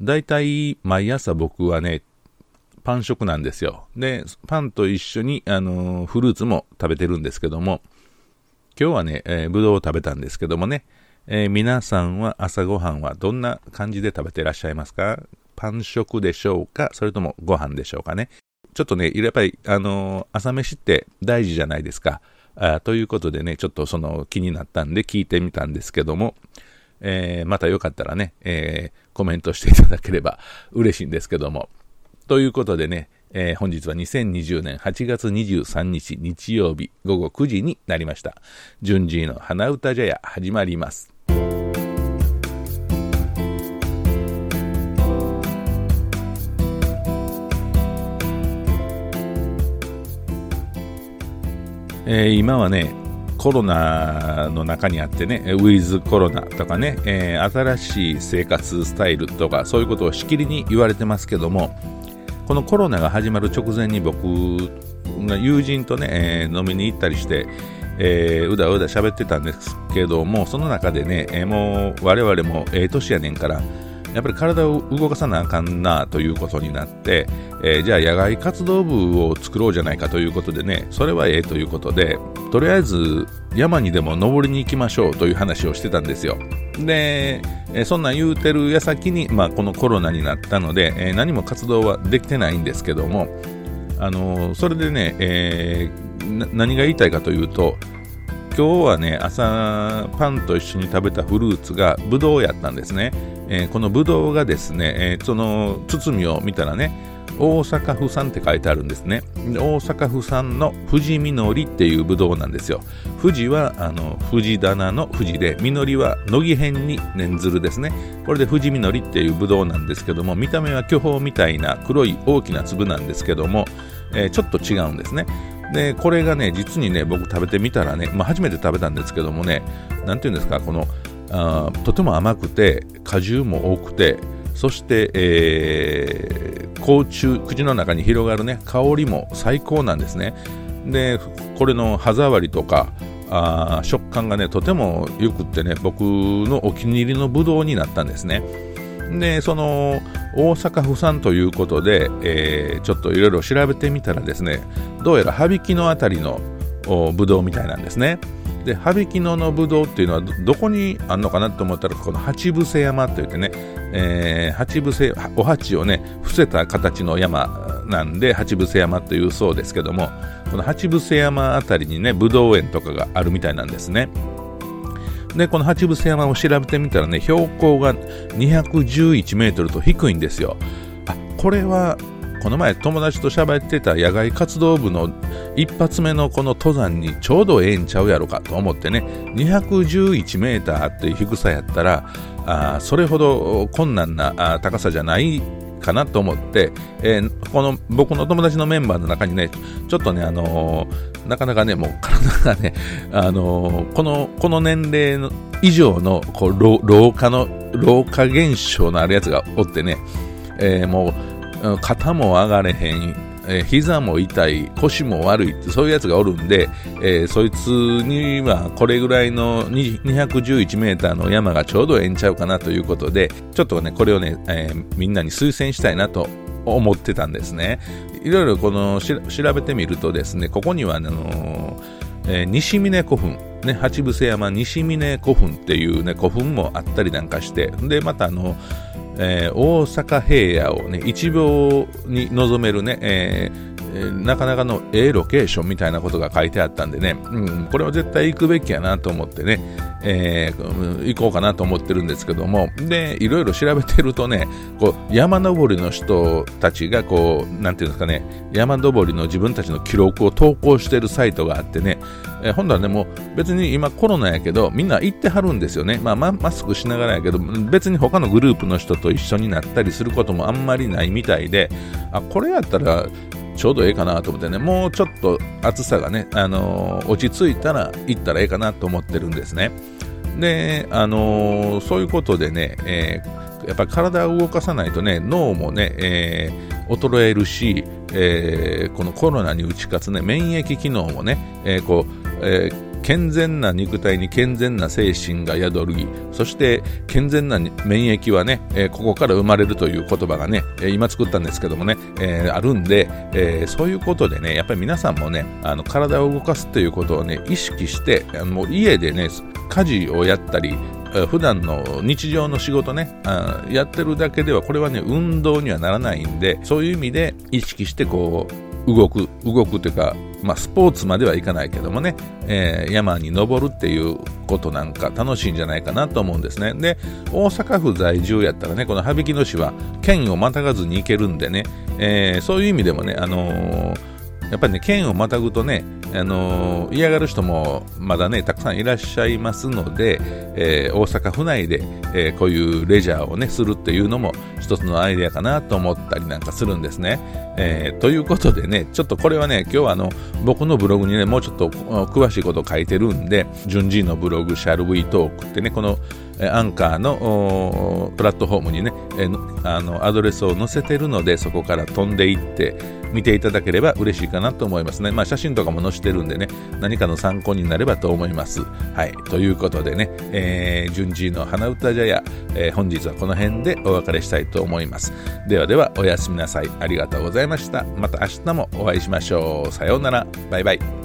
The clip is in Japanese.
大体毎朝僕はね、パン食なんですよ。で、パンと一緒に、あのー、フルーツも食べてるんですけども、今日はね、えー、ぶどうを食べたんですけどもね、えー、皆さんは朝ごはんはどんな感じで食べてらっしゃいますか？パン食でしょうか？それともご飯でしょうかね？ちょっとね、やっぱり、あの、朝飯って大事じゃないですか。あということでね、ちょっとその気になったんで聞いてみたんですけども、えー、またよかったらね、えー、コメントしていただければ 嬉しいんですけども。ということでね、えー、本日は2020年8月23日日曜日午後9時になりました。順次の花歌茶屋始まります。えー、今はね、コロナの中にあってね、ウィズコロナとかね、えー、新しい生活スタイルとか、そういうことをしきりに言われてますけども、このコロナが始まる直前に僕が友人とね、えー、飲みに行ったりして、えー、うだうだ喋ってたんですけども、その中でね、えー、もう我々もええ年やねんから、やっぱり体を動かさなあかんなということになって、えー、じゃあ野外活動部を作ろうじゃないかということでね、それはええということで、とりあえず山にでも登りに行きましょうという話をしてたんですよ。で、えー、そんなん言うてる矢先に、まあ、このコロナになったので、えー、何も活動はできてないんですけども、あのそれでね、え何が言いたいかというと、今日はね、朝パンと一緒に食べたフルーツがブドウやったんですね。えー、このブドウがですね、えー、その包みを見たらね、大阪府産って書いてあるんですね。大阪府産の富士みのりっていうブドウなんですよ。富士はあの富士棚の富士で、みのりは乃木辺に念ずるですね。これで富士みのりっていうブドウなんですけども、見た目は巨峰みたいな黒い大きな粒なんですけども、えー、ちょっと違うんですね。で、これがね、実にね、僕食べてみたらね、まあ、初めて食べたんですけどもね、なんていうんですか、この、あとても甘くて、果汁も多くて、そして、えー、口中、口の中に広がるね、香りも最高なんですね。で、これの歯触りとか、あ食感がね、とても良くってね、僕のお気に入りのブドウになったんですね。で、その、大阪府産ということで、えー、ちょっといろいろ調べてみたらですね、どうやら羽曳野あたりのブドウみたいなんですね。で、羽曳野のブドウっていうのはどこにあるのかなと思ったら、この八伏山って言ってね、えー、八伏、お鉢をね、伏せた形の山なんで、八伏山というそうですけども、この八伏山あたりにね、ブドウ園とかがあるみたいなんですね。で、この八伏山を調べてみたらね、標高が211メートルと低いんですよ。あ、これは、この前友達と喋ってた野外活動部の一発目のこの登山にちょうどええんちゃうやろかと思ってね、211メーターっていう低さやったら、あそれほど困難な高さじゃないかなと思って、えー、この僕の友達のメンバーの中にね、ちょっとね、あのー、なかなかね、もう 体がね、あのー、この、この年齢の以上のこう老老化の、老化現象のあるやつがおってね、えもう、肩も上がれへん、えー、膝も痛い、腰も悪いって、そういうやつがおるんで、えー、そいつにはこれぐらいの211メーターの山がちょうどええんちゃうかなということで、ちょっとね、これをね、えー、みんなに推薦したいなと思ってたんですね。いろいろこの調べてみるとですね、ここにはあのえー、西峰古墳、ね、八伏山西峰古墳っていうね、古墳もあったりなんかして、で、またあの、えー、大阪平野をね、一望に望めるね、えーなかなかのええロケーションみたいなことが書いてあったんでね、うん、これは絶対行くべきやなと思ってね、えー、行こうかなと思ってるんですけども、で、いろいろ調べてるとね、こう、山登りの人たちがこう、なんていうんですかね、山登りの自分たちの記録を投稿してるサイトがあってね、えー、ほんはね、もう別に今コロナやけど、みんな行ってはるんですよね。まあ、マスクしながらやけど、別に他のグループの人と一緒になったりすることもあんまりないみたいで、あ、これやったら、ちょうどええかなと思ってね、もうちょっと暑さがね、あのー、落ち着いたら行ったらええかなと思ってるんですね。で、あのー、そういうことでね、えー、やっぱり体を動かさないとね、脳もね、え衰えるし、えこのコロナに打ち勝つね、免疫機能もね、えこう、え健全な肉体に健全な精神が宿り、そして健全な免疫はね、えー、ここから生まれるという言葉がね、えー、今作ったんですけどもね、えー、あるんで、えそういうことでね、やっぱり皆さんもね、あの体を動かすということをね、意識して、あの家でね、家事をやったり、普段の日常の仕事ねあ、やってるだけでは、これはね、運動にはならないんで、そういう意味で意識してこう、動く、動くというか、まあ、スポーツまではいかないけどもね、えー、山に登るっていうことなんか楽しいんじゃないかなと思うんですね。で、大阪府在住やったらね、この羽曳野市は県をまたがずに行けるんでね、えー、そういう意味でもね、あのーやっぱりね、県をまたぐとね、あの、嫌がる人もまだね、たくさんいらっしゃいますので、えー、大阪府内で、えー、こういうレジャーをね、するっていうのも一つのアイデアかなと思ったりなんかするんですね。えということでね、ちょっとこれはね、今日はあの、僕のブログにね、もうちょっと詳しいことを書いてるんで、順次のブログ、シャルウィートークってね、このアンカーのプラットフォームにね、えあのアドレスを載せてるので、そこから飛んでいって見ていただければ嬉しいかなと思いますね。まあ写真とかも載せてるんでね、何かの参考になればと思います。はい。ということでね、えー、順次の花歌茶屋、えー、本日はこの辺でお別れしたいと思います。ではでは、おやすみなさい。ありがとうございました。また明日もお会いしましょう。さようなら。バイバイ。